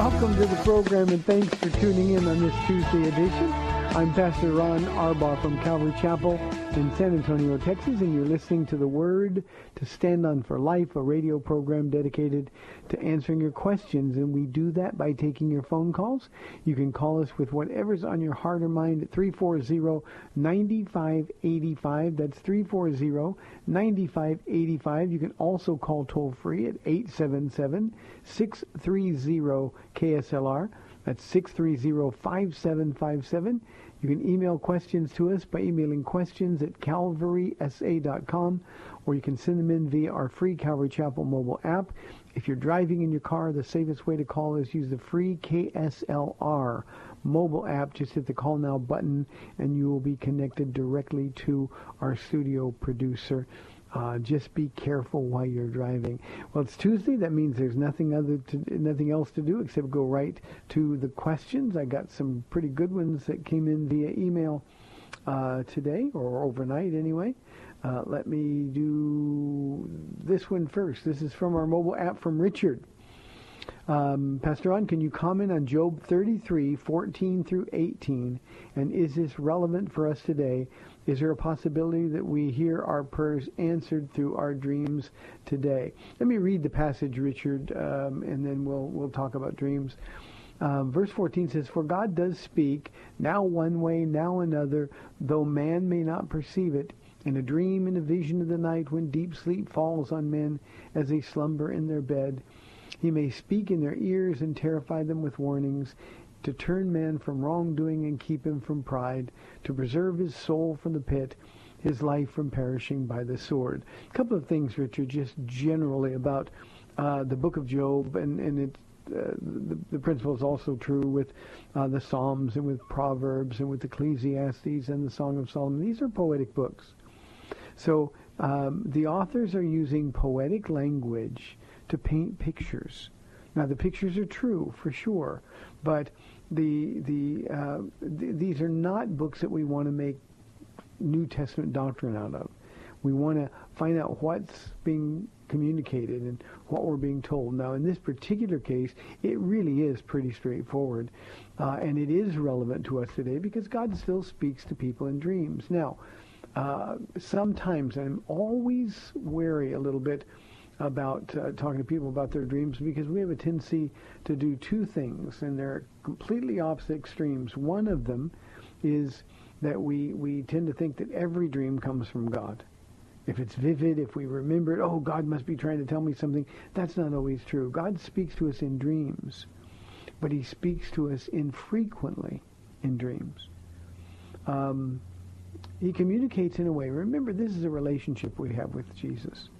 Welcome to the program and thanks for tuning in on this Tuesday edition. I'm Pastor Ron Arbaugh from Calvary Chapel in San Antonio, Texas, and you're listening to The Word to Stand On for Life, a radio program dedicated to answering your questions. And we do that by taking your phone calls. You can call us with whatever's on your heart or mind at 340-9585. That's 340-9585. You can also call toll free at 877-630-KSLR. That's 630-5757. You can email questions to us by emailing questions at calvarysa.com or you can send them in via our free Calvary Chapel mobile app. If you're driving in your car, the safest way to call is use the free KSLR mobile app. Just hit the call now button and you will be connected directly to our studio producer. Uh, just be careful while you're driving. Well, it's Tuesday. That means there's nothing other to, nothing else to do except go right to the questions. I got some pretty good ones that came in via email uh, today or overnight anyway. Uh, let me do this one first. This is from our mobile app from Richard. Um, Pastor Ron, can you comment on Job 33, 14 through 18? And is this relevant for us today? Is there a possibility that we hear our prayers answered through our dreams today? Let me read the passage, Richard, um, and then we'll we'll talk about dreams. Um, verse 14 says, For God does speak, now one way, now another, though man may not perceive it. In a dream, in a vision of the night, when deep sleep falls on men as they slumber in their bed, he may speak in their ears and terrify them with warnings to turn man from wrongdoing and keep him from pride, to preserve his soul from the pit, his life from perishing by the sword. A couple of things, Richard, just generally about uh, the book of Job, and, and it, uh, the, the principle is also true with uh, the Psalms and with Proverbs and with Ecclesiastes and the Song of Solomon. These are poetic books. So um, the authors are using poetic language to paint pictures. Now the pictures are true for sure, but the the uh, th- these are not books that we want to make New Testament doctrine out of. We want to find out what's being communicated and what we're being told. Now, in this particular case, it really is pretty straightforward, uh, and it is relevant to us today because God still speaks to people in dreams. Now, uh, sometimes I'm always wary a little bit about uh, talking to people about their dreams because we have a tendency to do two things, and they're completely opposite extremes. One of them is that we, we tend to think that every dream comes from God. If it's vivid, if we remember it, oh, God must be trying to tell me something. That's not always true. God speaks to us in dreams, but he speaks to us infrequently in dreams. Um, he communicates in a way. Remember, this is a relationship we have with Jesus.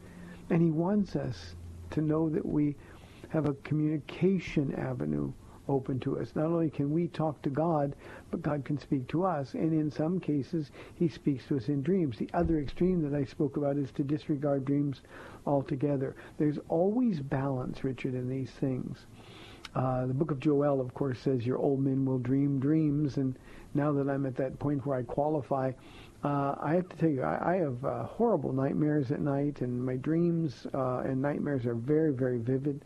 And he wants us to know that we have a communication avenue open to us. Not only can we talk to God, but God can speak to us. And in some cases, he speaks to us in dreams. The other extreme that I spoke about is to disregard dreams altogether. There's always balance, Richard, in these things. Uh, the book of Joel, of course, says your old men will dream dreams. And now that I'm at that point where I qualify, uh, I have to tell you, I, I have uh, horrible nightmares at night, and my dreams uh, and nightmares are very, very vivid.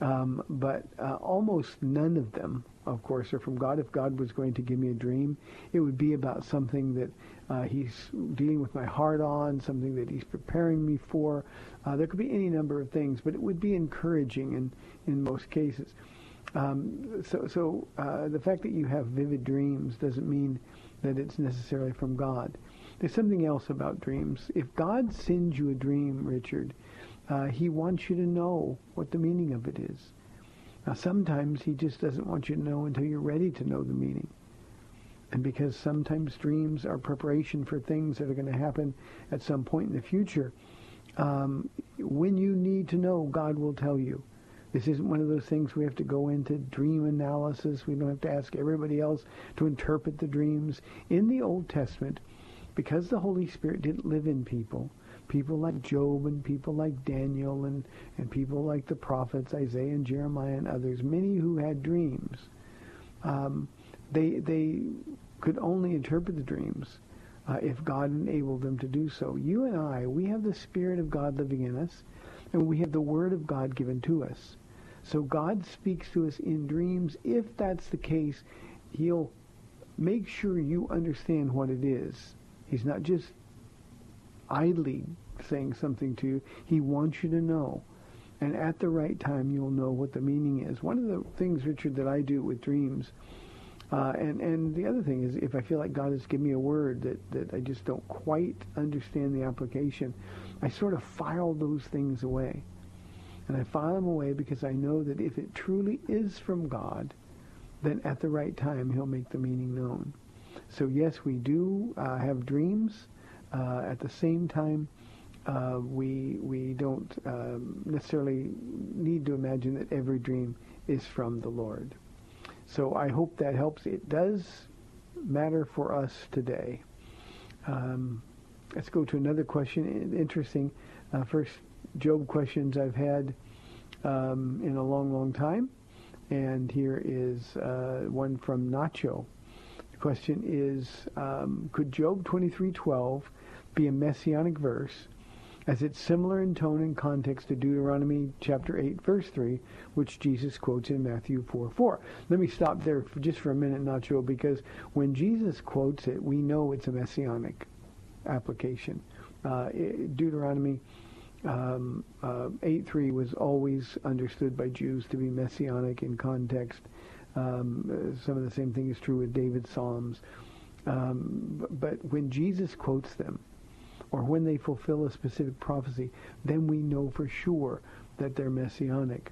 Um, but uh, almost none of them, of course, are from God. If God was going to give me a dream, it would be about something that uh, He's dealing with my heart on, something that He's preparing me for. There could be any number of things, but it would be encouraging in, in most cases. Um, so so uh, the fact that you have vivid dreams doesn't mean that it's necessarily from God. There's something else about dreams. If God sends you a dream, Richard, uh, he wants you to know what the meaning of it is. Now, sometimes he just doesn't want you to know until you're ready to know the meaning. And because sometimes dreams are preparation for things that are going to happen at some point in the future, um, when you need to know, God will tell you. This isn't one of those things we have to go into dream analysis. We don't have to ask everybody else to interpret the dreams. In the Old Testament, because the Holy Spirit didn't live in people, people like Job and people like Daniel and, and people like the prophets, Isaiah and Jeremiah and others, many who had dreams, um, they, they could only interpret the dreams uh, if God enabled them to do so. You and I, we have the Spirit of God living in us, and we have the Word of God given to us. So God speaks to us in dreams. If that's the case, he'll make sure you understand what it is. He's not just idly saying something to you. He wants you to know. And at the right time, you'll know what the meaning is. One of the things, Richard, that I do with dreams, uh, and, and the other thing is if I feel like God has given me a word that, that I just don't quite understand the application, I sort of file those things away. And I file them away because I know that if it truly is from God, then at the right time he'll make the meaning known. So yes, we do uh, have dreams. Uh, at the same time, uh, we we don't um, necessarily need to imagine that every dream is from the Lord. So I hope that helps. It does matter for us today. Um, let's go to another question. Interesting. Uh, first Job questions I've had um, in a long, long time. And here is uh, one from Nacho. The question is, um, could Job 23:12 be a messianic verse, as it's similar in tone and context to Deuteronomy chapter 8, verse 3, which Jesus quotes in Matthew 4:4? Let me stop there for just for a minute, Nacho, because when Jesus quotes it, we know it's a messianic application. Uh, Deuteronomy um, uh, 8.3 was always understood by Jews to be messianic in context. Um, uh, some of the same thing is true with David's Psalms. Um, but, when Jesus quotes them, or when they fulfill a specific prophecy, then we know for sure that they're messianic.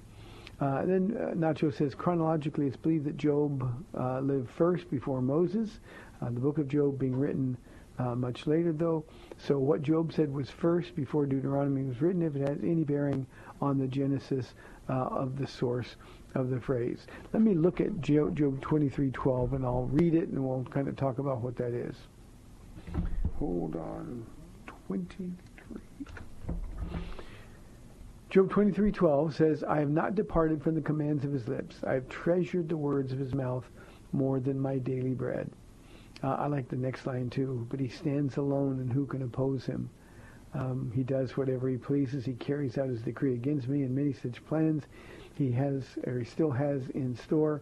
Uh, then uh, Nacho says, chronologically, it's believed that Job uh, lived first before Moses. Uh, the book of Job being written uh, much later, though. So what Job said was first before Deuteronomy was written, if it has any bearing on the genesis uh, of the source of the phrase. Let me look at Job, Job 23:12, and I'll read it, and we'll kind of talk about what that is. Hold on, 23. Job 23:12 says, "I have not departed from the commands of his lips. I have treasured the words of his mouth more than my daily bread." Uh, I like the next line too. But he stands alone, and who can oppose him? Um, he does whatever he pleases. He carries out his decree against me, and many such plans he has, or he still has in store.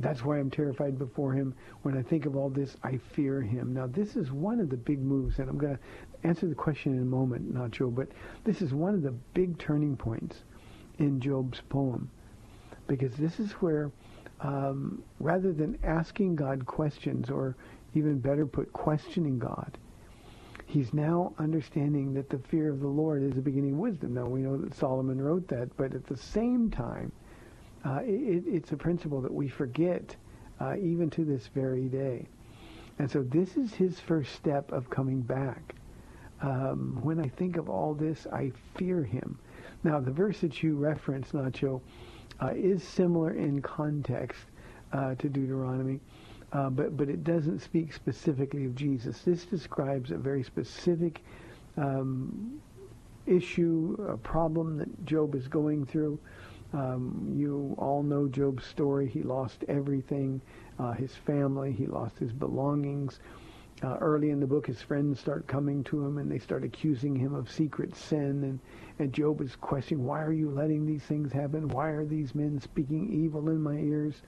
That's why I'm terrified before him. When I think of all this, I fear him. Now, this is one of the big moves, and I'm going to answer the question in a moment, Nacho, but this is one of the big turning points in Job's poem, because this is where, um, rather than asking God questions or even better put, questioning God. He's now understanding that the fear of the Lord is the beginning of wisdom. Now, we know that Solomon wrote that, but at the same time, uh, it, it's a principle that we forget uh, even to this very day. And so this is his first step of coming back. Um, when I think of all this, I fear him. Now, the verse that you reference, Nacho, uh, is similar in context uh, to Deuteronomy. Uh, but but it doesn't speak specifically of Jesus. This describes a very specific um, issue, a problem that Job is going through. Um, you all know Job's story. He lost everything, uh, his family. He lost his belongings. Uh, early in the book, his friends start coming to him and they start accusing him of secret sin. And, and Job is questioning, why are you letting these things happen? Why are these men speaking evil in my ears?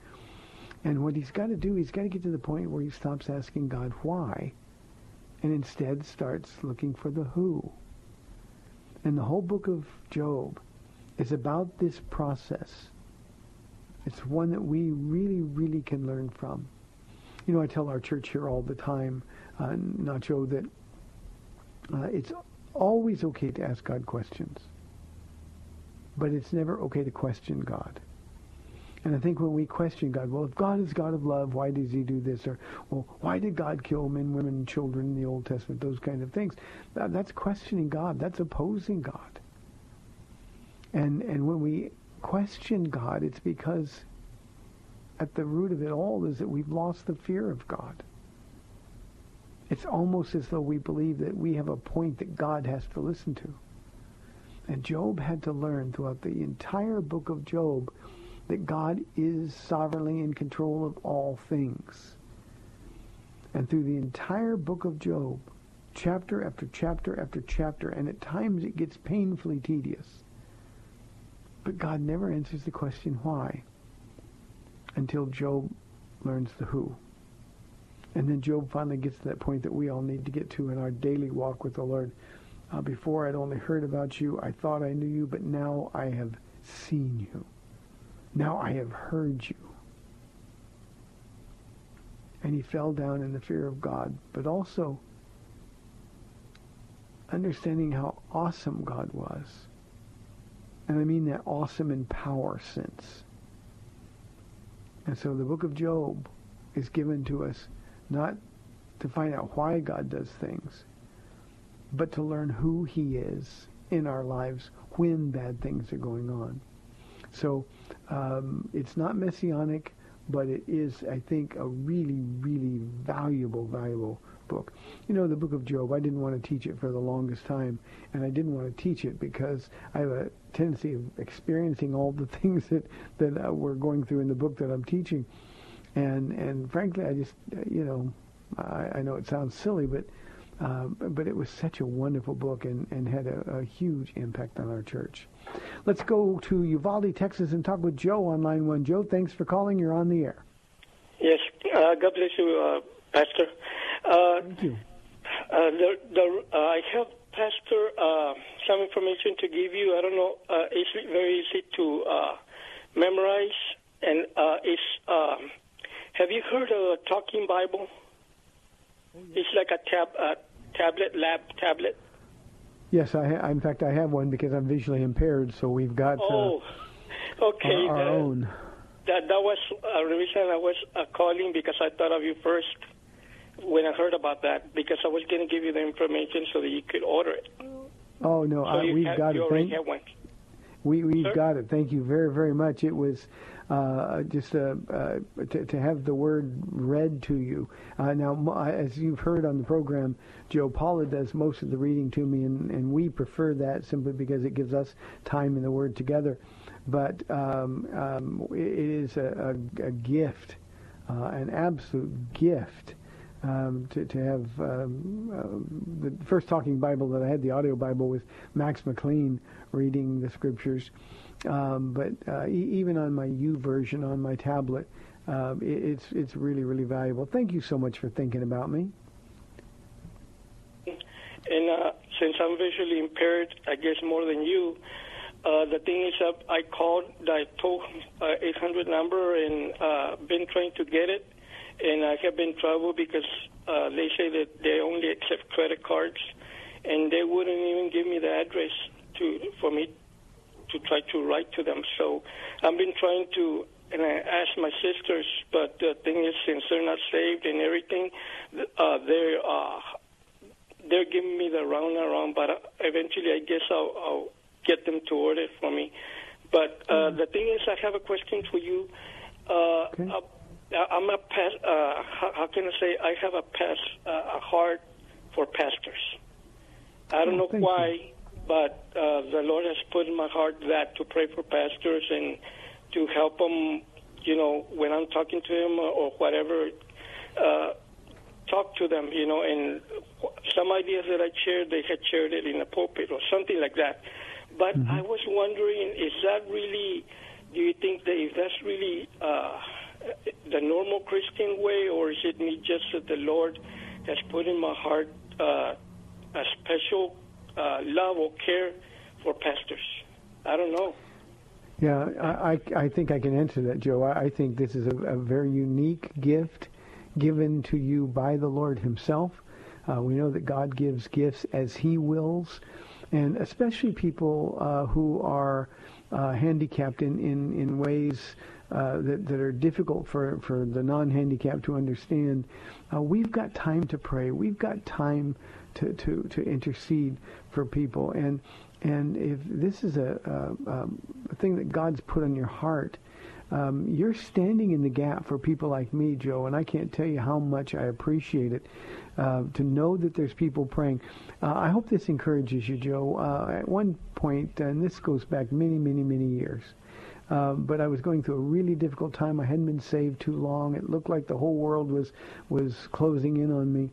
And what he's got to do, he's got to get to the point where he stops asking God why and instead starts looking for the who. And the whole book of Job is about this process. It's one that we really, really can learn from. You know, I tell our church here all the time, uh, Nacho, that uh, it's always okay to ask God questions, but it's never okay to question God. And I think when we question God, well, if God is God of love, why does he do this? Or, well, why did God kill men, women, and children in the Old Testament? Those kind of things. That, that's questioning God. That's opposing God. And, and when we question God, it's because at the root of it all is that we've lost the fear of God. It's almost as though we believe that we have a point that God has to listen to. And Job had to learn throughout the entire book of Job that God is sovereignly in control of all things. And through the entire book of Job, chapter after chapter after chapter, and at times it gets painfully tedious, but God never answers the question why until Job learns the who. And then Job finally gets to that point that we all need to get to in our daily walk with the Lord. Uh, before I'd only heard about you, I thought I knew you, but now I have seen you. Now I have heard you. And he fell down in the fear of God, but also understanding how awesome God was. And I mean that awesome in power sense. And so the book of Job is given to us not to find out why God does things, but to learn who he is in our lives when bad things are going on. So um, it's not messianic, but it is, I think, a really, really valuable, valuable book. You know, the book of Job, I didn't want to teach it for the longest time, and I didn't want to teach it because I have a tendency of experiencing all the things that, that we're going through in the book that I'm teaching. And, and frankly, I just, you know, I, I know it sounds silly, but uh, but it was such a wonderful book and, and had a, a, huge impact on our church. Let's go to Uvalde, Texas, and talk with Joe on line one. Joe, thanks for calling. You're on the air. Yes, uh, God bless you, uh, Pastor. Uh, Thank you. Uh, the, the, uh, I have, Pastor, some information to give you. I don't know. it's very easy to memorize, and it's. Um, have you heard of a talking Bible? It's like a tab, a tablet, lab tablet. Yes, I ha- in fact I have one because I'm visually impaired, so we've got oh, okay, our, our own. That that was a reason I was uh, calling because I thought of you first when I heard about that because I was going to give you the information so that you could order it. Oh no, so I, we've have, got it. Thank, we we've Sir? got it. Thank you very very much. It was uh, just uh, uh, to, to, have the word read to you. Uh, now, as you've heard on the program, Joe Paula does most of the reading to me, and, and we prefer that simply because it gives us time in the Word together. But um, um, it is a, a, a gift, uh, an absolute gift. Um, to, to have um, uh, the first talking Bible that I had, the audio Bible, with Max McLean reading the scriptures. Um, but uh, e- even on my YouVersion on my tablet, uh, it, it's it's really really valuable. Thank you so much for thinking about me. And uh, since I'm visually impaired, I guess more than you. Uh, the thing is that I called the toll uh, 800 number and uh, been trying to get it, and I have been trouble because they say that they only accept credit cards, and they wouldn't even give me the address to for me to try to write to them. So I've been trying to, and I asked my sisters, but the thing is, since they're not saved and everything, uh, they're uh, they're giving me the round and round. But eventually, I guess I'll, I'll get them to order it for me. But uh, mm. the thing is, I have a question for you. Uh, okay. I'm a past. Uh, how, how, can I say? I have a past, uh, a heart for pastors. I don't oh, know why. You but uh, the Lord has put in my heart that to pray for pastors and to help them, you know, when I'm talking to them or whatever, uh, talk to them, you know, and some ideas that I shared, they had shared it in the pulpit or something like that. But I was wondering, is that really, do you think that if that's really uh, the normal Christian way, or is it me just that the Lord has put in my heart uh, a special uh, love or care for pastors? I don't know. Yeah, I, I think I can answer that, Joe. I, I think this is a, a very unique gift given to you by the Lord Himself. Uh, we know that God gives gifts as He wills, and especially people uh, who are uh, handicapped in, in, in ways uh, that, that are difficult for, for the non-handicapped to understand. Uh, we've got time to pray. We've got time to, to, to intercede for people. And and if this is a, a, a thing that God's put on your heart, um, you're standing in the gap for people like me, Joe, and I can't tell you how much I appreciate it uh, to know that there's people praying. Uh, I hope this encourages you, Joe. Uh, at one point, and this goes back many, many, many years, uh, but I was going through a really difficult time. I hadn't been saved too long. It looked like the whole world was was closing in on me.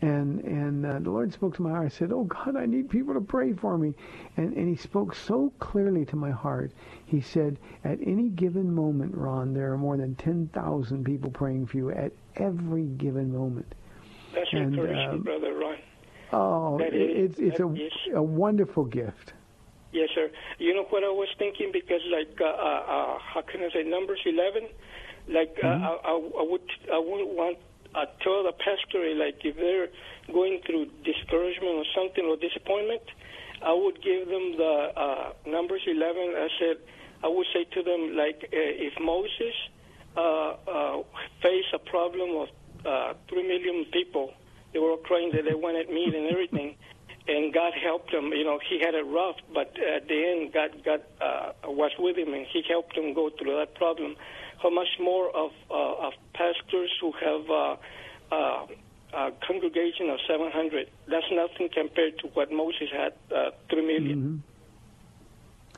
And and uh, the Lord spoke to my heart. I said, "Oh God, I need people to pray for me." And and He spoke so clearly to my heart. He said, "At any given moment, Ron, there are more than ten thousand people praying for you at every given moment." That's And, encouraging, um, Brother Ron. Oh, That it- is- it's it's a is- a wonderful gift. Yes, sir. You know what I was thinking because, like, uh, uh, uh, how can I say, Numbers eleven, like, uh, I, I, I would, I wouldn't want uh, tell the pastor like if they're going through discouragement or something or disappointment, I would give them the uh, Numbers eleven. I said, I would say to them like, uh, if Moses uh, uh, faced a problem of uh, three million people, they were crying that they wanted meat and everything and God helped him. You know, he had it rough, but at the end, God, God uh, was with him, and He helped him go through that problem. How much more of uh, of pastors who have uh, uh, a congregation of 700? That's nothing compared to what Moses had, uh, three million.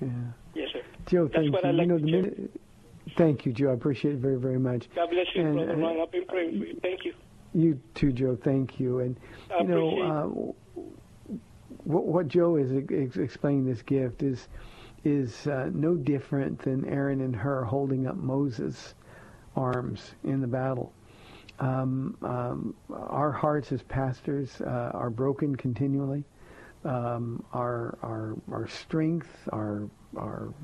Yeah. Yes, sir. Joe, That's thank what you. I you like know the minute. Thank you, Joe. I appreciate it very, very much. God bless you, And, brother uh, Ron. I've been praying for you. Thank you. You too, Joe. Thank you. And you know, uh, what, what Joe is ex- explaining this gift is is uh, no different than Aaron and Hur holding up Moses' arms in the battle. Um, um, our hearts as pastors uh, are broken continually. Um, our our our strength, our our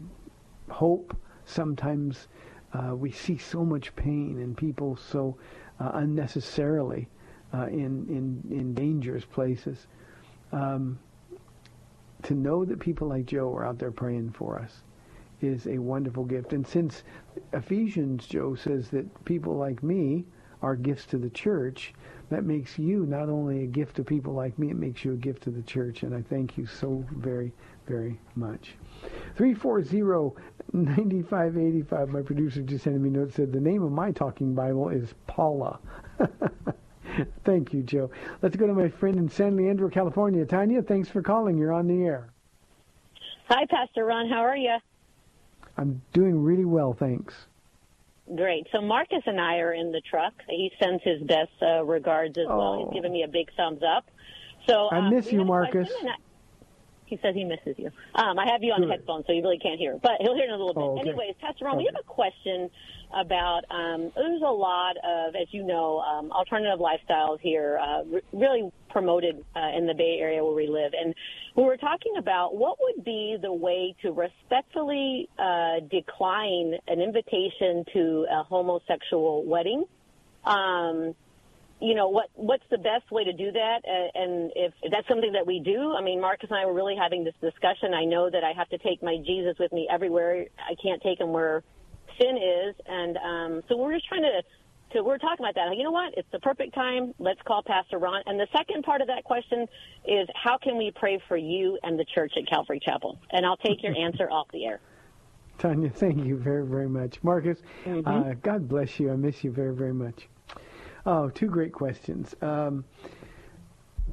hope. Sometimes uh, we see so much pain and people so uh, unnecessarily uh, in in in dangerous places. Um, to know that people like Joe are out there praying for us is a wonderful gift. And since Ephesians, Joe says that people like me are gifts to the church, that makes you not only a gift to people like me, it makes you a gift to the church. And I thank you so very, very much. 340-9585. My producer just sent me a note said the name of my talking Bible is Paula. Thank you, Joe. Let's go to my friend in San Leandro, California. Tanya, thanks for calling. You're on the air. Hi, Pastor Ron. How are you? I'm doing really well, thanks. Great. So Marcus and I are in the truck. He sends his best uh, regards as well. Oh. He's giving me a big thumbs up. So I um, miss we you, Marcus. Question, and I- he says he misses you. Um, I have you on Good. the headphones, so you really can't hear. But he'll hear in a little bit. Oh, okay. Anyways, Pastor Ron, we have a question about. Um, there's a lot of, as you know, um, alternative lifestyles here, uh, re- really promoted uh, in the Bay Area where we live, and we were talking about what would be the way to respectfully uh, decline an invitation to a homosexual wedding. Um, you know what what's the best way to do that? Uh, and if that's something that we do i mean marcus and i were really having this discussion. I know that i have to take my jesus with me everywhere. I can't take him where sin is. And um so we're just trying to to we're talking about that. You know what? It's the perfect time. Let's call pastor ron. And the second part of that question is how can we pray for you and the church at calvary chapel? And i'll take your answer off the air. Tanya, thank you very, very much. Marcus, Mm-hmm. uh, God bless you. I miss you very, very much. Oh, two great questions. Um,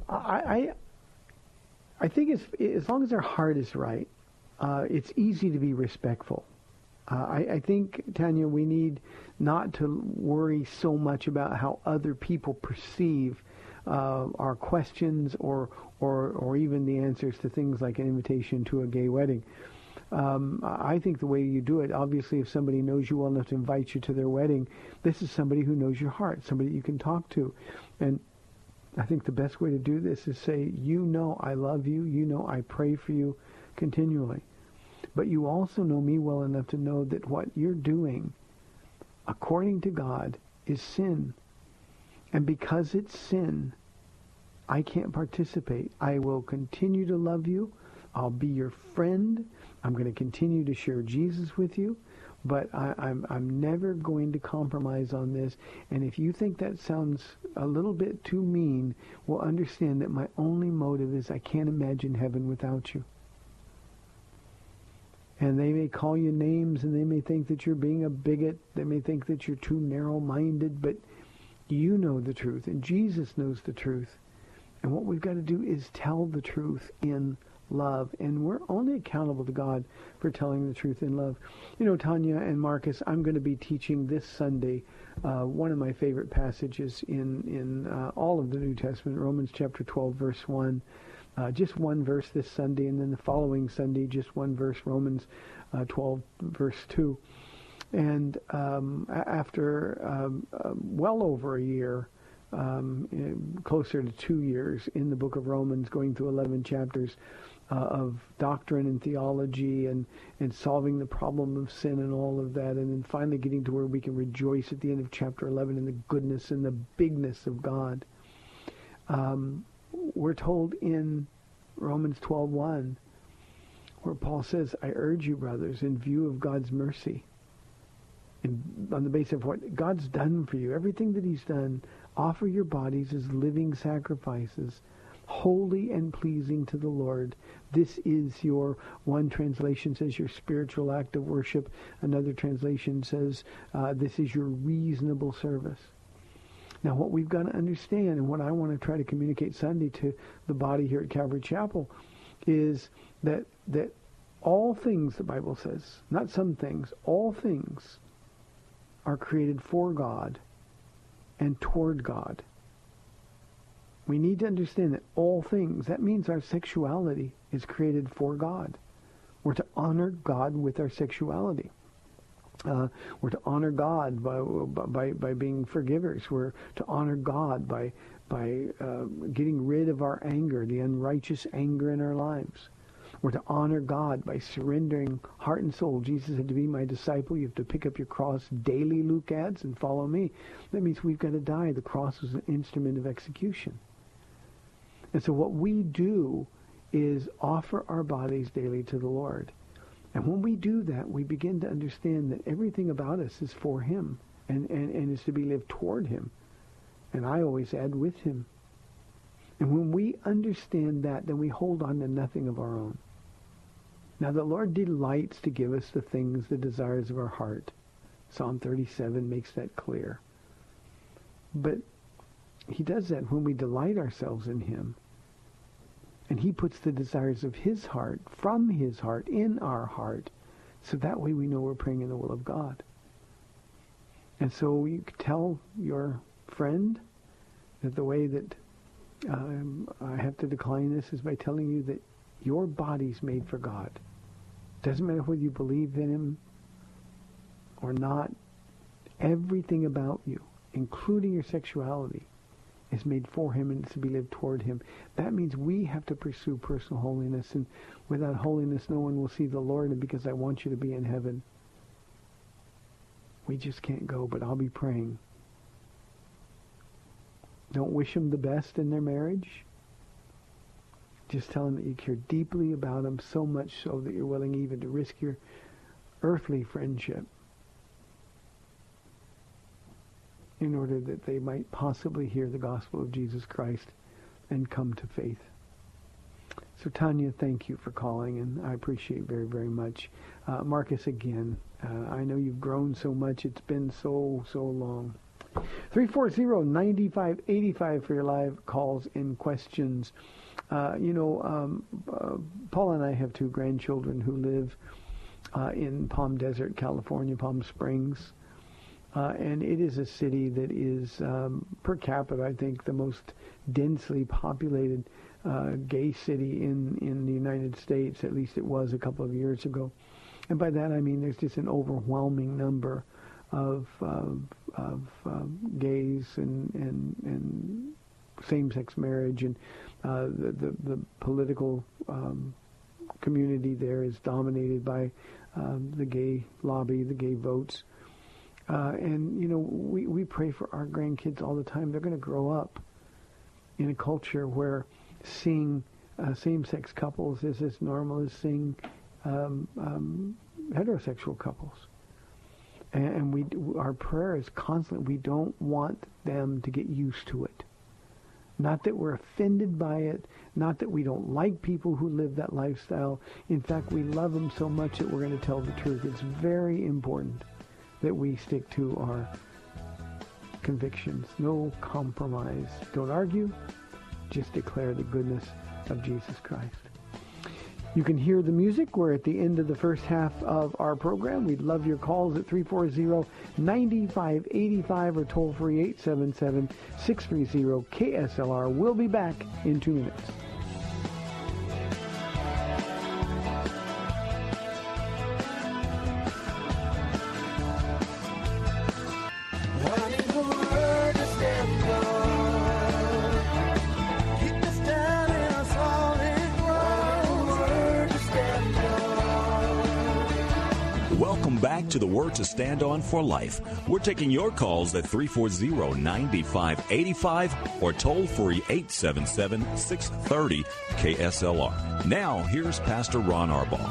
I, I, I think as as long as our heart is right, uh, it's easy to be respectful. Uh, I, I think Tanya, we need not to worry so much about how other people perceive uh, our questions or or or even the answers to things like an invitation to a gay wedding. Um, I think the way you do it, obviously, if somebody knows you well enough to invite you to their wedding, this is somebody who knows your heart, somebody you can talk to, and I think the best way to do this is say, you know I love you, you know I pray for you continually. But you also know me well enough to know that what you're doing, according to God, is sin. And because it's sin, I can't participate. I will continue to love you. I'll be your friend. I'm going to continue to share Jesus with you. But I, I'm, I'm never going to compromise on this. And if you think that sounds a little bit too mean, well, understand that my only motive is I can't imagine heaven without you. And they may call you names and they may think that you're being a bigot. They may think that you're too narrow-minded, but you know the truth and Jesus knows the truth. And what we've got to do is tell the truth in love. And we're only accountable to God for telling the truth in love. You know, Tanya and Marcus, I'm going to be teaching this Sunday uh, one of my favorite passages in, in uh, all of the New Testament, Romans chapter 12, verse 1. Uh, just one verse this Sunday, and then the following Sunday, just one verse, Romans uh, 12, verse 2. And um, after um, uh, well over a year, um, closer to two years in the book of Romans, going through 11 chapters uh, of doctrine and theology and, and solving the problem of sin and all of that, and then finally getting to where we can rejoice at the end of chapter 11 in the goodness and the bigness of God. Um, we're told in Romans 12:1 where Paul says, "I urge you, brothers, in view of God's mercy, and on the basis of what God's done for you, everything that he's done, offer your bodies as living sacrifices, holy and pleasing to the Lord. This is your, one translation says your spiritual act of worship. Another translation says uh, this is your reasonable service. Now, what we've got to understand, and what I want to try to communicate Sunday to the body here at Calvary Chapel, is that that all things, the Bible says, not some things, all things are created for God and toward God. We need to understand that all things, that means our sexuality is created for God. We're to honor God with our sexuality. Uh, we're to honor God by, by, by being forgivers. We're to honor God by, by uh, getting rid of our anger, the unrighteous anger in our lives. We're to honor God by surrendering heart and soul. Jesus said, to be my disciple, you have to pick up your cross daily, Luke adds, and follow me. That means we've got to die. The cross is an instrument of execution. And so what we do is offer our bodies daily to the Lord. And when we do that, we begin to understand that everything about us is for him and, and, and is to be lived toward him. And I always add with him. And when we understand that, then we hold on to nothing of our own. Now the Lord delights to give us the things, the desires of our heart. Psalm 37 makes that clear. But he does that when we delight ourselves in him. And he puts the desires of his heart, from his heart, in our heart. So that way we know we're praying in the will of God. And so you tell your friend that the way that um, I have to decline this is by telling you that your body's made for God. Doesn't matter whether you believe in him or not. Everything about you, including your sexuality, is made for him and to be lived toward him. That means we have to pursue personal holiness. And without holiness, no one will see the Lord. And because I want you to be in heaven, we just can't go. But I'll be praying. Don't wish them the best in their marriage. Just tell them that you care deeply about them, so much so that you're willing even to risk your earthly friendship in order that they might possibly hear the gospel of Jesus Christ and come to faith. So Tanya, thank you for calling, and I appreciate very, very much. Uh, Marcus, again, uh, I know you've grown so much. It's been so, so long. 340-9585 for your live calls and questions. Uh, you know, um, uh, Paula and I have two grandchildren who live uh, in Palm Desert, California, Palm Springs. Uh, and it is a city that is, um, per capita, I think, the most densely populated uh, gay city in, in the United States. At least it was a couple of years ago. And by that I mean there's just an overwhelming number of, of, of um, gays and, and, and same-sex marriage and uh, the, the, the political um, community there is dominated by um, the gay lobby, the gay votes. Uh, and, you know, we, we pray for our grandkids all the time. They're going to grow up in a culture where seeing uh, same-sex couples is as normal as seeing um, um, heterosexual couples. And, and we, our prayer is constant. We don't want them to get used to it. Not that we're offended by it, not that we don't like people who live that lifestyle. In fact, we love them so much that we're going to tell the truth. It's very important that we stick to our convictions. No compromise. Don't argue. Just declare the goodness of Jesus Christ. You can hear the music. We're at the end of the first half of our program. We'd love your calls at 340-9585 or toll free 877-630-KSLR. We'll be back in two minutes. Welcome back to the Word to Stand On for Life. We're taking your calls at 340-9585 or toll free 877-630 KSLR. Now, here's Pastor Ron Arbaugh.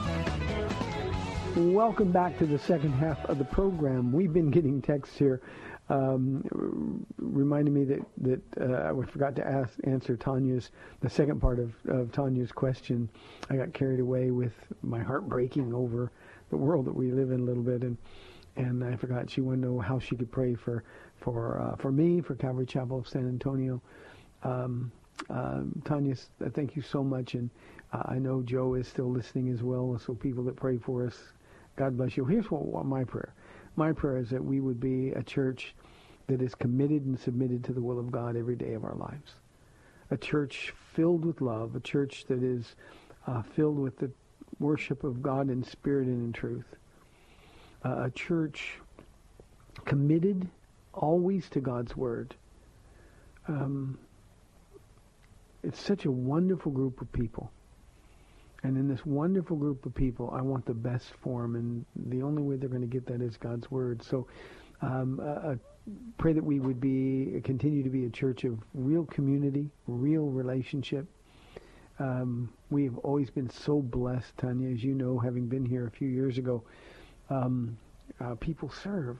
Welcome back to the second half of the program. We've been getting texts here um, reminding me that that uh, I forgot to ask answer Tanya's the second part of, of Tanya's question. I got carried away with my heart breaking over the world that we live in a little bit, and and I forgot she wanted to know how she could pray for for uh, for me for Calvary Chapel of San Antonio. Um, um, Tanya, uh, thank you so much, and uh, I know Joe is still listening as well. So people that pray for us, God bless you. Here's what, what my prayer. My prayer is that we would be a church that is committed and submitted to the will of God every day of our lives. A church filled with love, a church that is uh, filled with the worship of God in spirit and in truth. Uh, a church committed always to God's word. Um, it's such a wonderful group of people. And in this wonderful group of people, I want the best for them, and the only way they're going to get that is God's word. So, um, uh, uh, pray that we would be continue to be a church of real community, real relationship. Um, we have always been so blessed, Tanya, as you know, having been here a few years ago. Um, uh, people serve.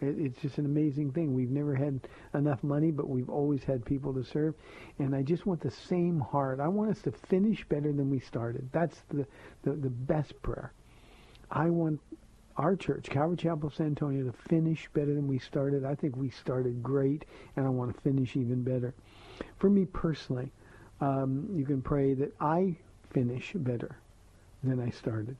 It, it's just an amazing thing. We've never had enough money, but we've always had people to serve. And I just want the same heart. I want us to finish better than we started. That's the, the, the best prayer. I want our church, Calvary Chapel San Antonio, to finish better than we started. I think we started great, and I want to finish even better. For me personally, um, you can pray that I finish better than I started.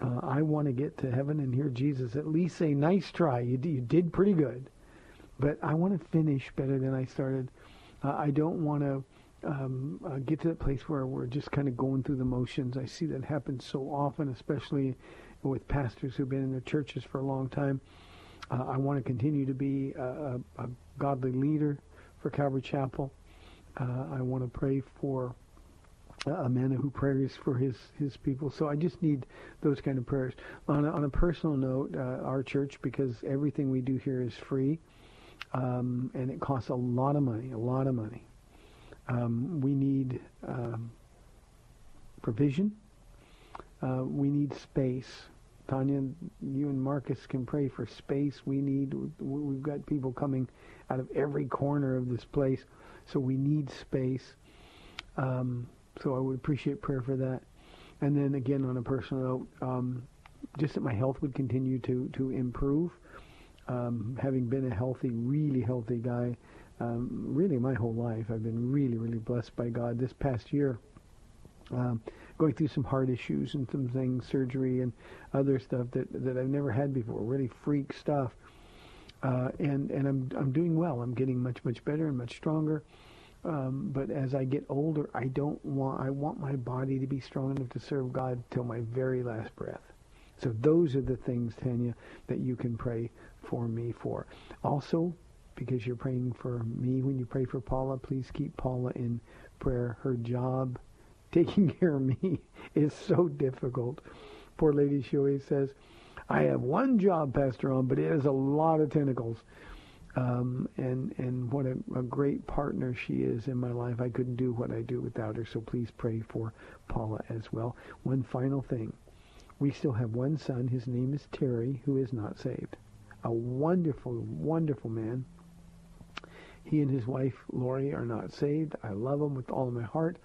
Uh, I want to get to heaven and hear Jesus at least say, "Nice try. You, you did pretty good." But I want to finish better than I started. Uh, I don't want to um, uh, get to that place where we're just kind of going through the motions. I see that happen so often, especially with pastors who've been in their churches for a long time. Uh, I want to continue to be a, a, a godly leader for Calvary Chapel. Uh, I want to pray for a man who prays for his, his people. So I just need those kind of prayers. On a, on a personal note, uh, our church, because everything we do here is free, um, and it costs a lot of money, a lot of money. Um, we need um, provision. Uh, we need space. Tanya, you and Marcus can pray for space. We need. We've got people coming out of every corner of this place, so we need space. Um, so I would appreciate prayer for that. And then again, on a personal note, um, just that my health would continue to to improve. Um, having been a healthy, really healthy guy um, really my whole life. I've been really, really blessed by God. This past year, um, going through some heart issues and some things, surgery and other stuff that that I've never had before. Really freak stuff. Uh, and and I'm I'm doing well. I'm getting much much better and much stronger. Um, but as I get older, I don't want I want my body to be strong enough to serve God till my very last breath. So those are the things, Tanya, that you can pray for me for. Also, because you're praying for me when you pray for Paula, please keep Paula in prayer. Her job, taking care of me, is so difficult. Poor lady, she always says, I have one job, Pastor Ron, but it has a lot of tentacles. Um, and and what a, a great partner she is in my life. I couldn't do what I do without her. So please pray for Paula as well. One final thing. We still have one son. His name is Terry, who is not saved. A wonderful, wonderful man. He and his wife, Lori, are not saved. I love them with all my heart,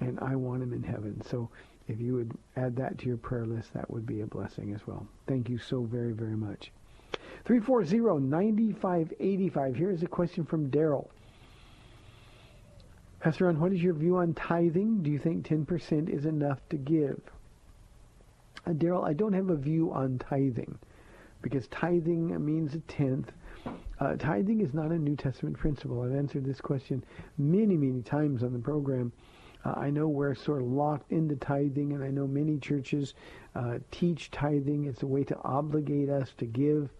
and I want him in heaven. So if you would add that to your prayer list, that would be a blessing as well. Thank you so very, very much. 340-9585. Here's a question from Daryl. Pastor Ron, what is your view on tithing? Do you think 10% is enough to give? Uh, Daryl, I don't have a view on tithing because tithing means a tenth. Uh, tithing is not a New Testament principle. I've answered this question many, many times on the program. Uh, I know we're sort of locked into tithing, and I know many churches uh, teach tithing. It's a way to obligate us to give.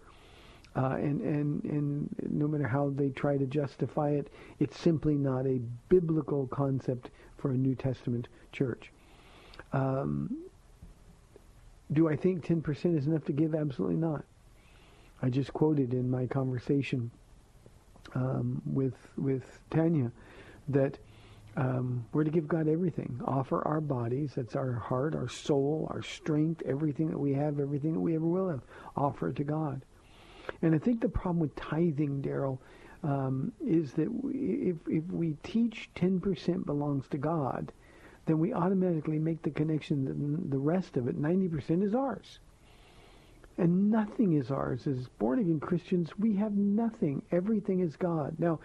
Uh, and, and, and no matter how they try to justify it, it's simply not a biblical concept for a New Testament church. Um, do I think 10% is enough to give? Absolutely not. I just quoted in my conversation um, with with Tanya that um, we're to give God everything. Offer our bodies, that's our heart, our soul, our strength, everything that we have, everything that we ever will have. Offer it to God. And I think the problem with tithing, Daryl, um, is that we, if, if we teach 10% belongs to God, then we automatically make the connection that the rest of it, 90%, is ours. And nothing is ours. As born-again Christians, we have nothing. Everything is God. Now,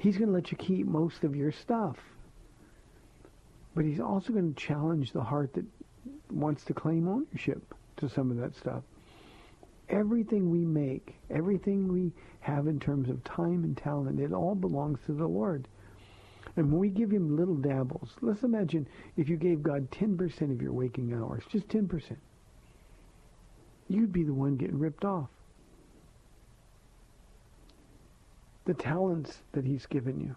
he's going to let you keep most of your stuff. But he's also going to challenge the heart that wants to claim ownership to some of that stuff everything we make, everything we have in terms of time and talent, it all belongs to the Lord. And when we give him little dabbles, let's imagine if you gave God 10% of your waking hours, just 10%, you'd be the one getting ripped off. The talents that he's given you.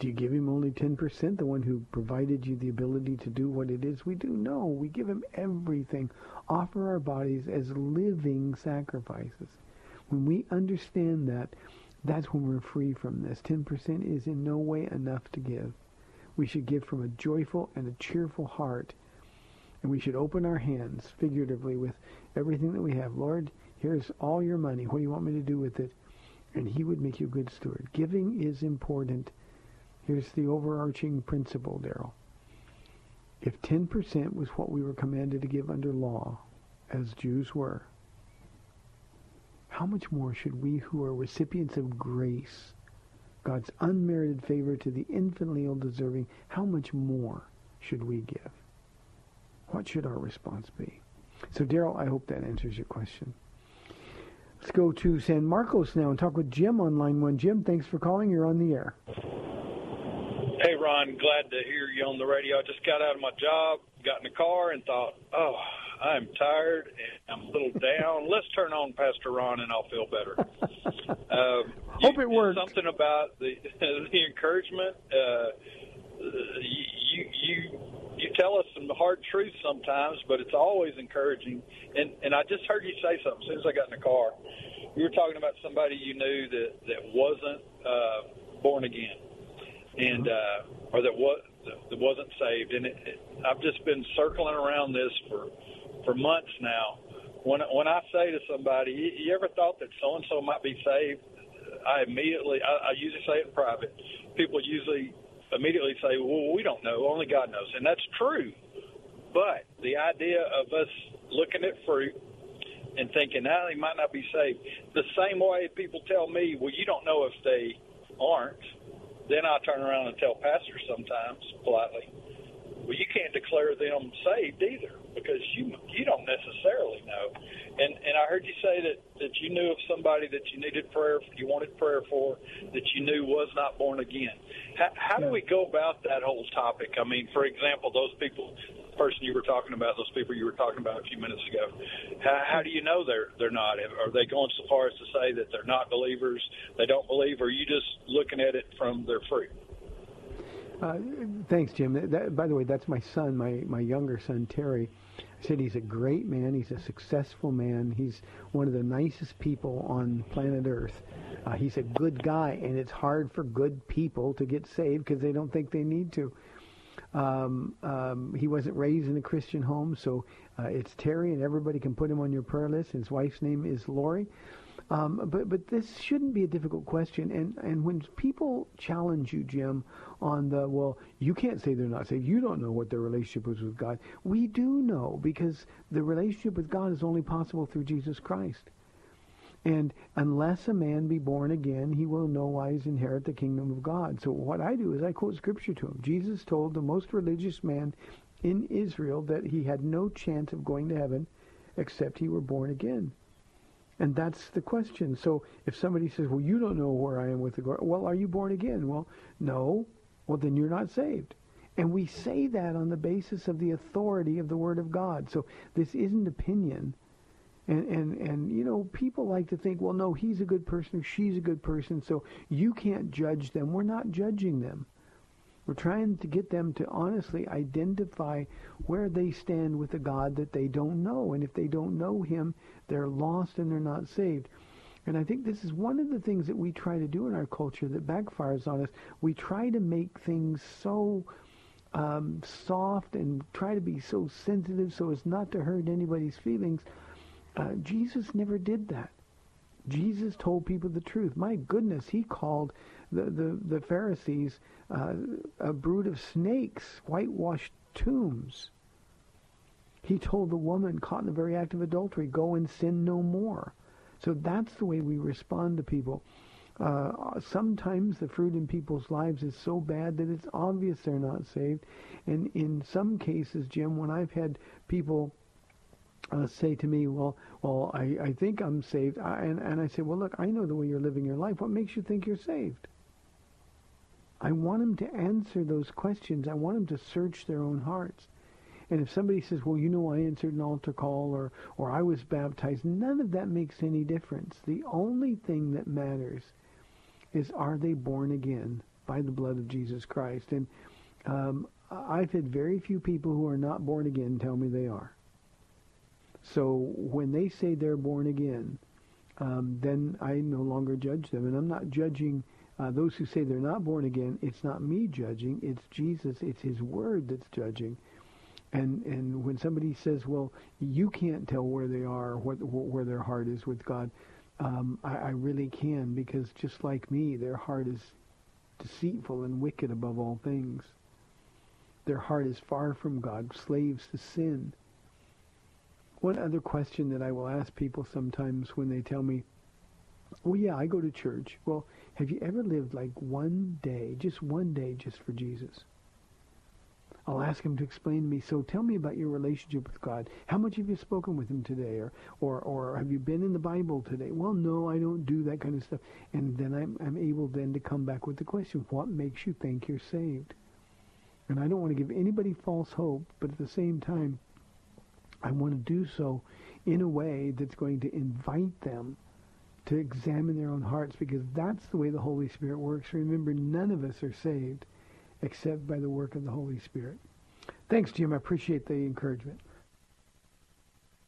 Do you give him only 10%, the one who provided you the ability to do what it is we do? No, we give him everything. Offer our bodies as living sacrifices. When we understand that, that's when we're free from this. 10% is in no way enough to give. We should give from a joyful and a cheerful heart. And we should open our hands figuratively with everything that we have. Lord, here's all your money. What do you want me to do with it? And he would make you a good steward. Giving is important. Here's the overarching principle, Daryl. If 10% was what we were commanded to give under law, as Jews were, how much more should we who are recipients of grace, God's unmerited favor to the infinitely ill-deserving, how much more should we give? What should our response be? So, Daryl, I hope that answers your question. Let's go to San Marcos now and talk with Jim on line one. Jim, thanks for calling. You're on the air. Hey, Ron, glad to hear you on the radio. I just got out of my job, got in the car, and thought, oh, I'm tired and I'm a little down. Let's turn on Pastor Ron, and I'll feel better. Uh, Hope it works. Something about the the encouragement. Uh, you you you tell us some hard truths sometimes, but it's always encouraging. And and I just heard you say something as soon as I got in the car. You were talking about somebody you knew that that wasn't uh, born again and uh, or that was that wasn't saved. And it, it, I've just been circling around this for for months now. When when I say to somebody, you, you ever thought that so and so might be saved? I immediately I, I usually say it in private. People usually immediately say, "Well, we don't know. Only God knows," and that's true. But the idea of us looking at fruit and thinking, ah, they might not be saved. The same way people tell me, well, you don't know if they aren't. Then I turn around and tell pastors sometimes politely, well, you can't declare them saved either because you you don't necessarily know. And and I heard you say that that you knew of somebody that you needed prayer, you wanted prayer for, that you knew was not born again. How, how do we go about that whole topic? I mean, for example, those people, the person you were talking about, those people you were talking about a few minutes ago. How, how do you know they're they're not? Are they going so far as to say that they're not believers? They don't believe, or are you just looking at it from their fruit? Uh, thanks, Jim. That, by the way, that's my son, my, my younger son, Terry. Said he's a great man. He's a successful man. He's one of the nicest people on planet Earth. Uh, he's a good guy, and it's hard for good people to get saved because they don't think they need to. Um, um, he wasn't raised in a Christian home, so uh, it's Terry, and everybody can put him on your prayer list. His wife's name is Lori. Um, but but this shouldn't be a difficult question. And and when people challenge you, Jim, on the well, you can't say they're not saved. You don't know what their relationship was with God. We do know because the relationship with God is only possible through Jesus Christ. And unless a man be born again, he will no wise inherit the kingdom of God. So what I do is I quote scripture to him. Jesus told the most religious man in Israel that he had no chance of going to heaven except he were born again. And that's the question. So if somebody says, well, you don't know where I am with the God, well, are you born again? Well, no. Well, then you're not saved. And we say that on the basis of the authority of the Word of God. So this isn't opinion. And, and, and, you know, people like to think, well, no, he's a good person or she's a good person, so you can't judge them. We're not judging them. We're trying to get them to honestly identify where they stand with a God that they don't know. And if they don't know him, they're lost and they're not saved. And I think this is one of the things that we try to do in our culture that backfires on us. We try to make things so um, soft and try to be so sensitive so as not to hurt anybody's feelings. Uh, Jesus never did that. Jesus told people the truth. My goodness, he called the, the, the Pharisees uh, a brood of snakes, whitewashed tombs. He told the woman caught in the very act of adultery, go and sin no more. So that's the way we respond to people. Uh, sometimes the fruit in people's lives is so bad that it's obvious they're not saved. And in some cases, Jim, when I've had people uh, say to me, well, well, I, I think I'm saved. I, and, and I say, well, look, I know the way you're living your life. What makes you think you're saved? I want them to answer those questions. I want them to search their own hearts. And if somebody says, well, you know, I answered an altar call or, or I was baptized, none of that makes any difference. The only thing that matters is are they born again by the blood of Jesus Christ? And um, I've had very few people who are not born again tell me they are. So when they say they're born again, um, then I no longer judge them. And I'm not judging uh, those who say they're not born again. It's not me judging. It's Jesus. It's his word that's judging. And and when somebody says, well, you can't tell where they are, what, where their heart is with God, um, I, I really can because just like me, their heart is deceitful and wicked above all things. Their heart is far from God, slaves to sin. One other question that I will ask people sometimes when they tell me, well, yeah, I go to church. Well, have you ever lived like one day, just one day, just for Jesus? I'll ask him to explain to me, so tell me about your relationship with God. How much have you spoken with him today? Or, or, or have you been in the Bible today? Well, no, I don't do that kind of stuff. And then I'm, I'm able then to come back with the question, what makes you think you're saved? And I don't want to give anybody false hope, but at the same time, I want to do so in a way that's going to invite them to examine their own hearts because that's the way the Holy Spirit works. Remember, none of us are saved except by the work of the Holy Spirit. Thanks, Jim. I appreciate the encouragement.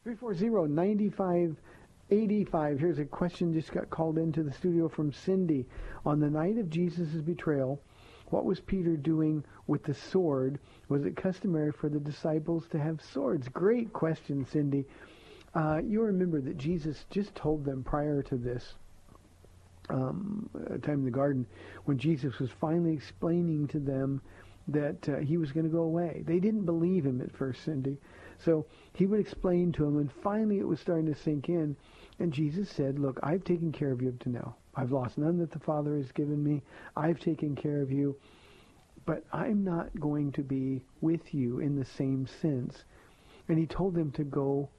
340-9585. Here's a question just got called into the studio from Cindy. On the night of Jesus' betrayal, what was Peter doing with the sword? Was it customary for the disciples to have swords? Great question, Cindy. Uh, you remember that Jesus just told them prior to this um, time in the garden when Jesus was finally explaining to them that uh, he was going to go away. They didn't believe him at first, Cindy. So he would explain to him, and finally it was starting to sink in. And Jesus said, look, I've taken care of you up to now. I've lost none that the Father has given me. I've taken care of you. But I'm not going to be with you in the same sense. And he told them to go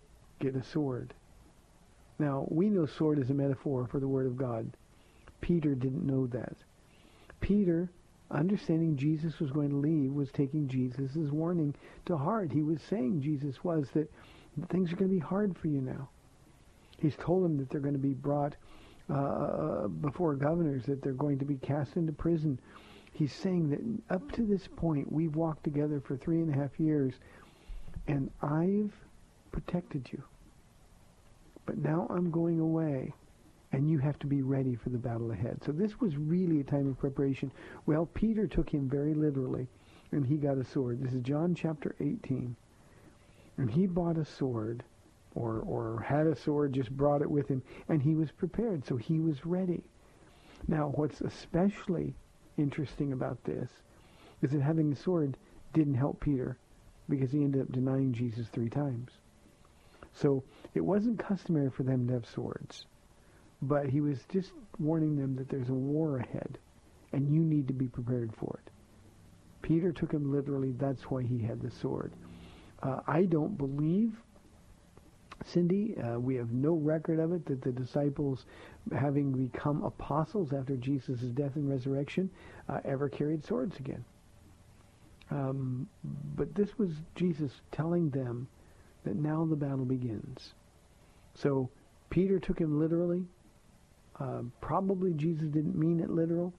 get a sword. Now, we know sword is a metaphor for the Word of God. Peter didn't know that. Peter, understanding Jesus was going to leave, was taking Jesus' warning to heart. He was saying, Jesus was, that things are going to be hard for you now. He's told them that they're going to be brought uh, before governors, that they're going to be cast into prison. He's saying that up to this point, we've walked together for three and a half years, and I've protected you. But now I'm going away, and you have to be ready for the battle ahead. So this was really a time of preparation. Well, Peter took him very literally, and he got a sword. This is John chapter 18. And he bought a sword, or, or had a sword, just brought it with him, and he was prepared, so he was ready. Now, what's especially interesting about this is that having a sword didn't help Peter because he ended up denying Jesus three times. So it wasn't customary for them to have swords. But he was just warning them that there's a war ahead, and you need to be prepared for it. Peter took him literally. That's why he had the sword. Uh, I don't believe, Cindy, uh, we have no record of it, that the disciples, having become apostles after Jesus' death and resurrection, uh, ever carried swords again. Um, but this was Jesus telling them that now the battle begins. So Peter took him literally. Uh, probably Jesus didn't mean it literal,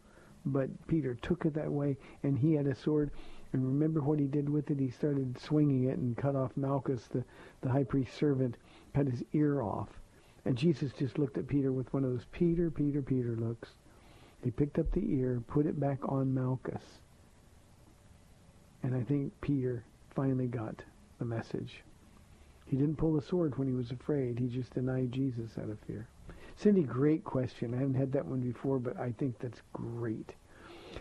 but Peter took it that way, and he had a sword. And remember what he did with it? He started swinging it and cut off Malchus, the, the high priest's servant, cut his ear off. And Jesus just looked at Peter with one of those Peter, Peter, Peter looks. He picked up the ear, put it back on Malchus. And I think Peter finally got the message. He didn't pull the sword when he was afraid. He just denied Jesus out of fear. Cindy, great question. I haven't had that one before, but I think that's great.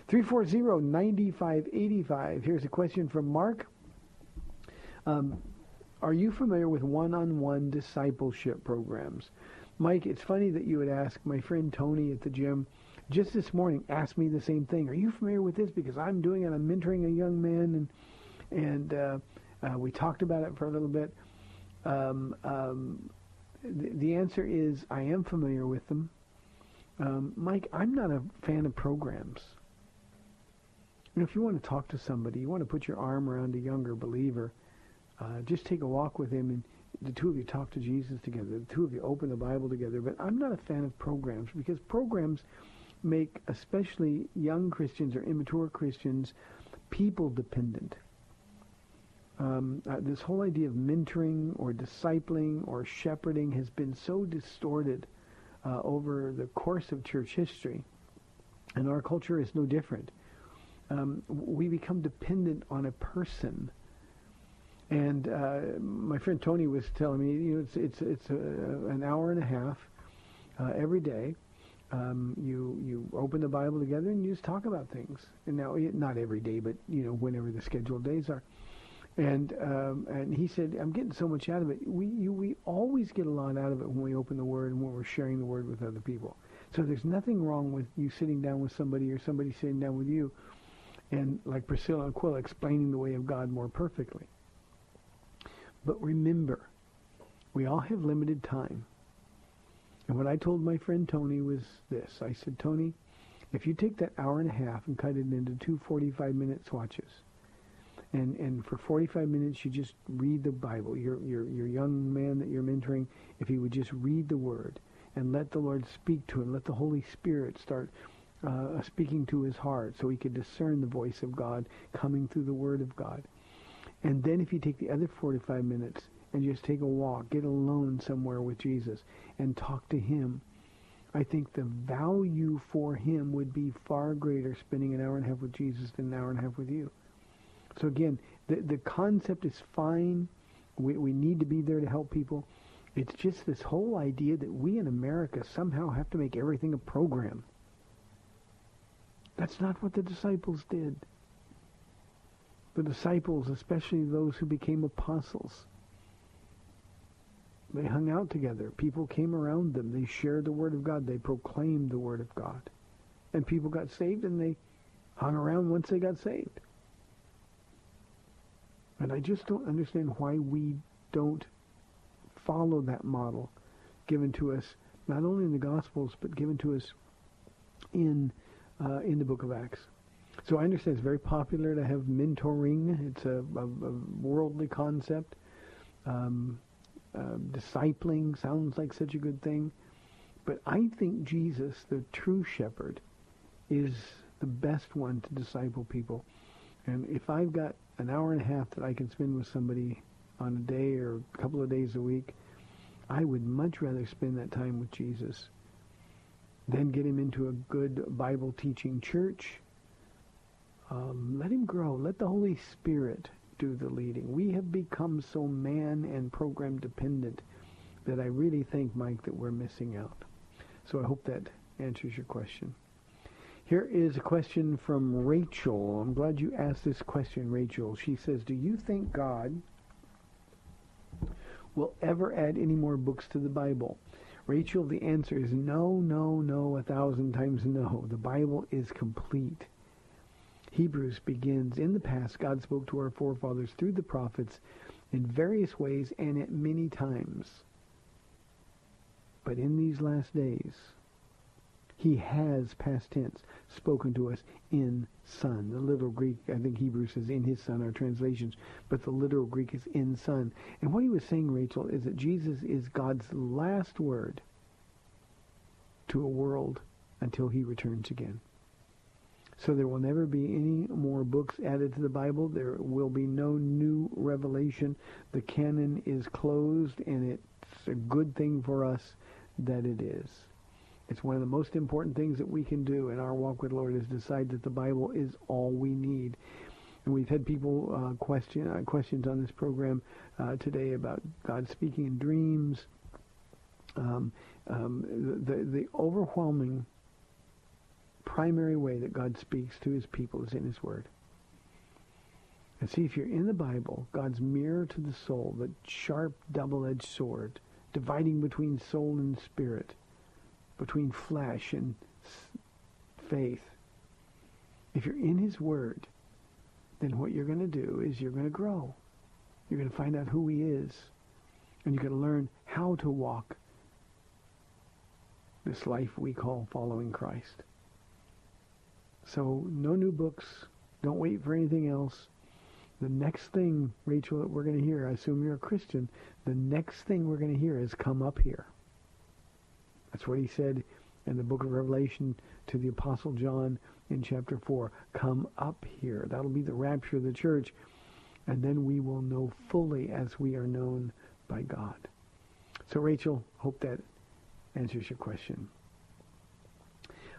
340-9585. Here's a question from Mark. Um, are you familiar with one-on-one discipleship programs? Mike, it's funny that you would ask. My friend Tony at the gym just this morning asked me the same thing. Are you familiar with this? Because I'm doing it. I'm mentoring a young man, and and uh, uh, we talked about it for a little bit. Um, um, the, answer is I am familiar with them. Um, Mike, I'm not a fan of programs. You know, if you want to talk to somebody, you want to put your arm around a younger believer, uh, just take a walk with him and the two of you talk to Jesus together. The two of you open the Bible together. But I'm not a fan of programs because programs make especially young Christians or immature Christians people dependent um, uh, this whole idea of mentoring or discipling or shepherding has been so distorted uh, over the course of church history, and our culture is no different. Um, we become dependent on a person. And uh, my friend Tony was telling me, you know, it's it's it's a, an hour and a half uh, every day. Um, you you open the Bible together and you just talk about things. And now, not every day, but you know, whenever the scheduled days are. And um, and he said, I'm getting so much out of it. We you, we always get a lot out of it when we open the Word and when we're sharing the Word with other people. So there's nothing wrong with you sitting down with somebody or somebody sitting down with you, and like Priscilla and Aquila explaining the way of God more perfectly. But remember, we all have limited time. And what I told my friend Tony was this. I said, Tony, if you take that hour and a half and cut it into two 45-minute swatches, and and for 45 minutes you just read the Bible. Your your your young man that you're mentoring, if he would just read the Word and let the Lord speak to him, let the Holy Spirit start uh, speaking to his heart, so he could discern the voice of God coming through the Word of God. And then if you take the other 45 minutes and just take a walk, get alone somewhere with Jesus and talk to him, I think the value for him would be far greater spending an hour and a half with Jesus than an hour and a half with you. So again, the, the concept is fine. We, we need to be there to help people. It's just this whole idea that we in America somehow have to make everything a program. That's not what the disciples did. The disciples, especially those who became apostles, They hung out together. People came around them. They shared the Word of God. They proclaimed the Word of God. And people got saved and they hung around once they got saved. And I just don't understand why we don't follow that model given to us not only in the Gospels but given to us in uh, in the Book of Acts. So I understand it's very popular to have mentoring. It's a, a, a worldly concept. Um, uh, discipling sounds like such a good thing. But I think Jesus, the true shepherd, is the best one to disciple people. And if I've got an hour and a half that I can spend with somebody on a day or a couple of days a week, I would much rather spend that time with Jesus than get him into a good Bible teaching church. Um, let him grow. Let the Holy Spirit do the leading. We have become so man and program dependent that I really think, Mike, that we're missing out. So I hope that answers your question. Here is a question from Rachel. I'm glad you asked this question, Rachel. She says, do you think God will ever add any more books to the Bible? Rachel, the answer is no, no, no, a thousand times no. The Bible is complete. Hebrews begins, in the past, God spoke to our forefathers through the prophets in various ways and at many times. But in these last days, he has, past tense, spoken to us in Son. The literal Greek, I think Hebrew says in his Son, our translations, but the literal Greek is in Son. And what he was saying, Rachel, is that Jesus is God's last word to a world until he returns again. So there will never be any more books added to the Bible. There will be no new revelation. The canon is closed, and it's a good thing for us that it is. It's one of the most important things that we can do in our walk with the Lord is decide that the Bible is all we need. And we've had people uh, question uh, questions on this program uh, today about God speaking in dreams. Um, um, the the overwhelming primary way that God speaks to his people is in his word. And see, if you're in the Bible, God's mirror to the soul, the sharp double-edged sword, dividing between soul and spirit, between flesh and faith. If you're in his word, then what you're going to do is you're going to grow. You're going to find out who he is. And you're going to learn how to walk this life we call following Christ. So no new books. Don't wait for anything else. The next thing, Rachel, that we're going to hear, I assume you're a Christian, the next thing we're going to hear is come up here. That's what he said in the book of Revelation to the Apostle John in chapter 4. Come up here. That'll be the rapture of the church. And then we will know fully as we are known by God. So, Rachel, hope that answers your question.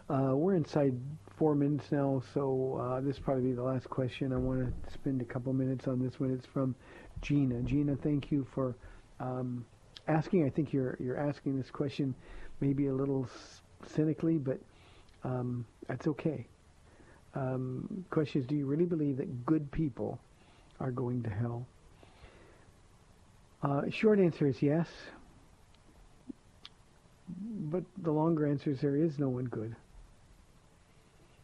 Uh, we're inside four minutes now, so uh, this will probably be the last question. I want to spend a couple minutes on this one. It's from Gina. Gina, thank you for um, asking. I think you're you're asking this question maybe a little cynically, but um, that's okay. Um, question is, do you really believe that good people are going to hell? Uh, short answer is yes. But the longer answer is there is no one good.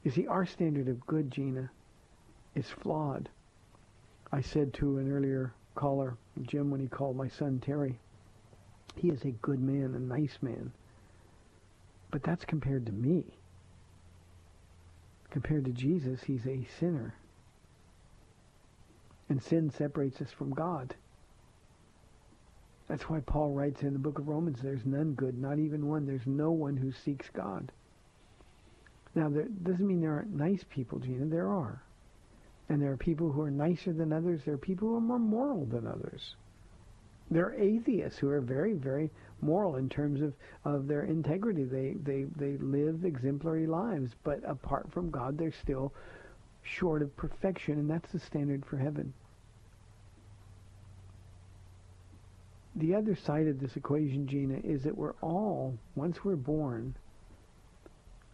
You see, our standard of good, Gina, is flawed. I said to an earlier caller, Jim, when he called my son Terry, he is a good man, a nice man. But that's compared to me. Compared to Jesus, he's a sinner. And sin separates us from God. That's why Paul writes in the book of Romans, there's none good, not even one. There's no one who seeks God. Now, that doesn't mean there aren't nice people, Gina. There are. And there are people who are nicer than others. There are people who are more moral than others. There are atheists who are very, very moral in terms of, of their integrity. They, they, they live exemplary lives, but apart from God, they're still short of perfection, and that's the standard for heaven. The other side of this equation, Gina, is that we're all, once we're born,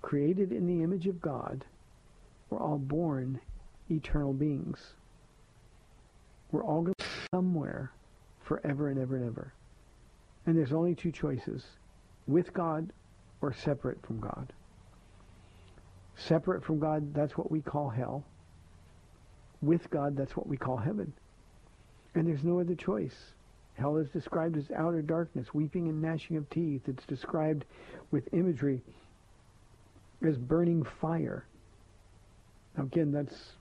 created in the image of God, we're all born eternal beings. We're all going somewhere forever and ever and ever. And there's only two choices with God or separate from God. Separate from God, that's what we call hell. With God, that's what we call heaven. And there's no other choice. Hell is described as outer darkness, weeping and gnashing of teeth. It's described with imagery as burning fire. Now again, that's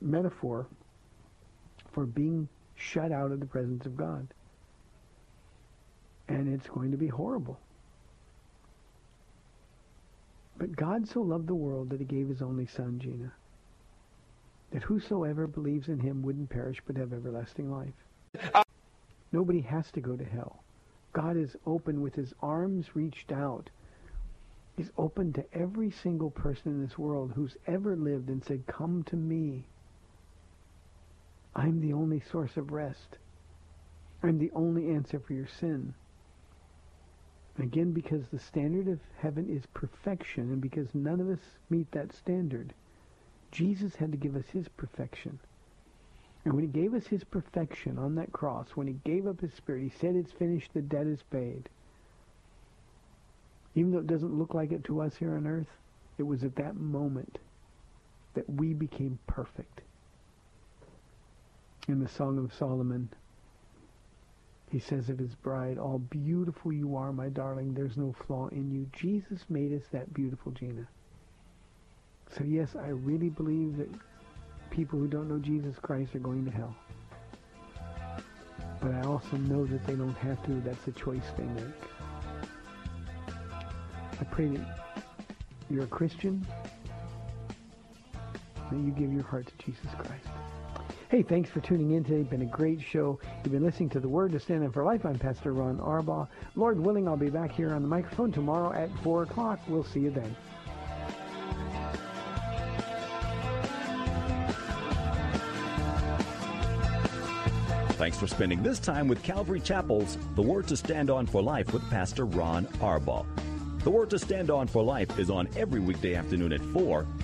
metaphor for being shut out of the presence of God. And it's going to be horrible. But God so loved the world that he gave his only son, Gina, that whosoever believes in him wouldn't perish but have everlasting life. Nobody has to go to hell. God is open with his arms reached out. He's open to every single person in this world who's ever lived and said, come to me. I'm the only source of rest. I'm the only answer for your sin. Again, because the standard of heaven is perfection, and because none of us meet that standard, Jesus had to give us his perfection. And when he gave us his perfection on that cross, when he gave up his spirit, he said, it's finished, the debt is paid. Even though it doesn't look like it to us here on earth, it was at that moment that we became perfect. In the Song of Solomon, he says of his bride, all beautiful you are, my darling, there's no flaw in you. Jesus made us that beautiful, Gina. So yes, I really believe that people who don't know Jesus Christ are going to hell. But I also know that they don't have to. That's a choice they make. I pray that you're a Christian, that you give your heart to Jesus Christ. Hey, thanks for tuning in today. Been a great show. You've been listening to The Word to Stand On for Life. I'm Pastor Ron Arbaugh. Lord willing, I'll be back here on the microphone tomorrow at 4 o'clock. We'll see you then. Thanks for spending this time with Calvary Chapel's The Word to Stand On for Life with Pastor Ron Arbaugh. The Word to Stand On for Life is on every weekday afternoon at 4,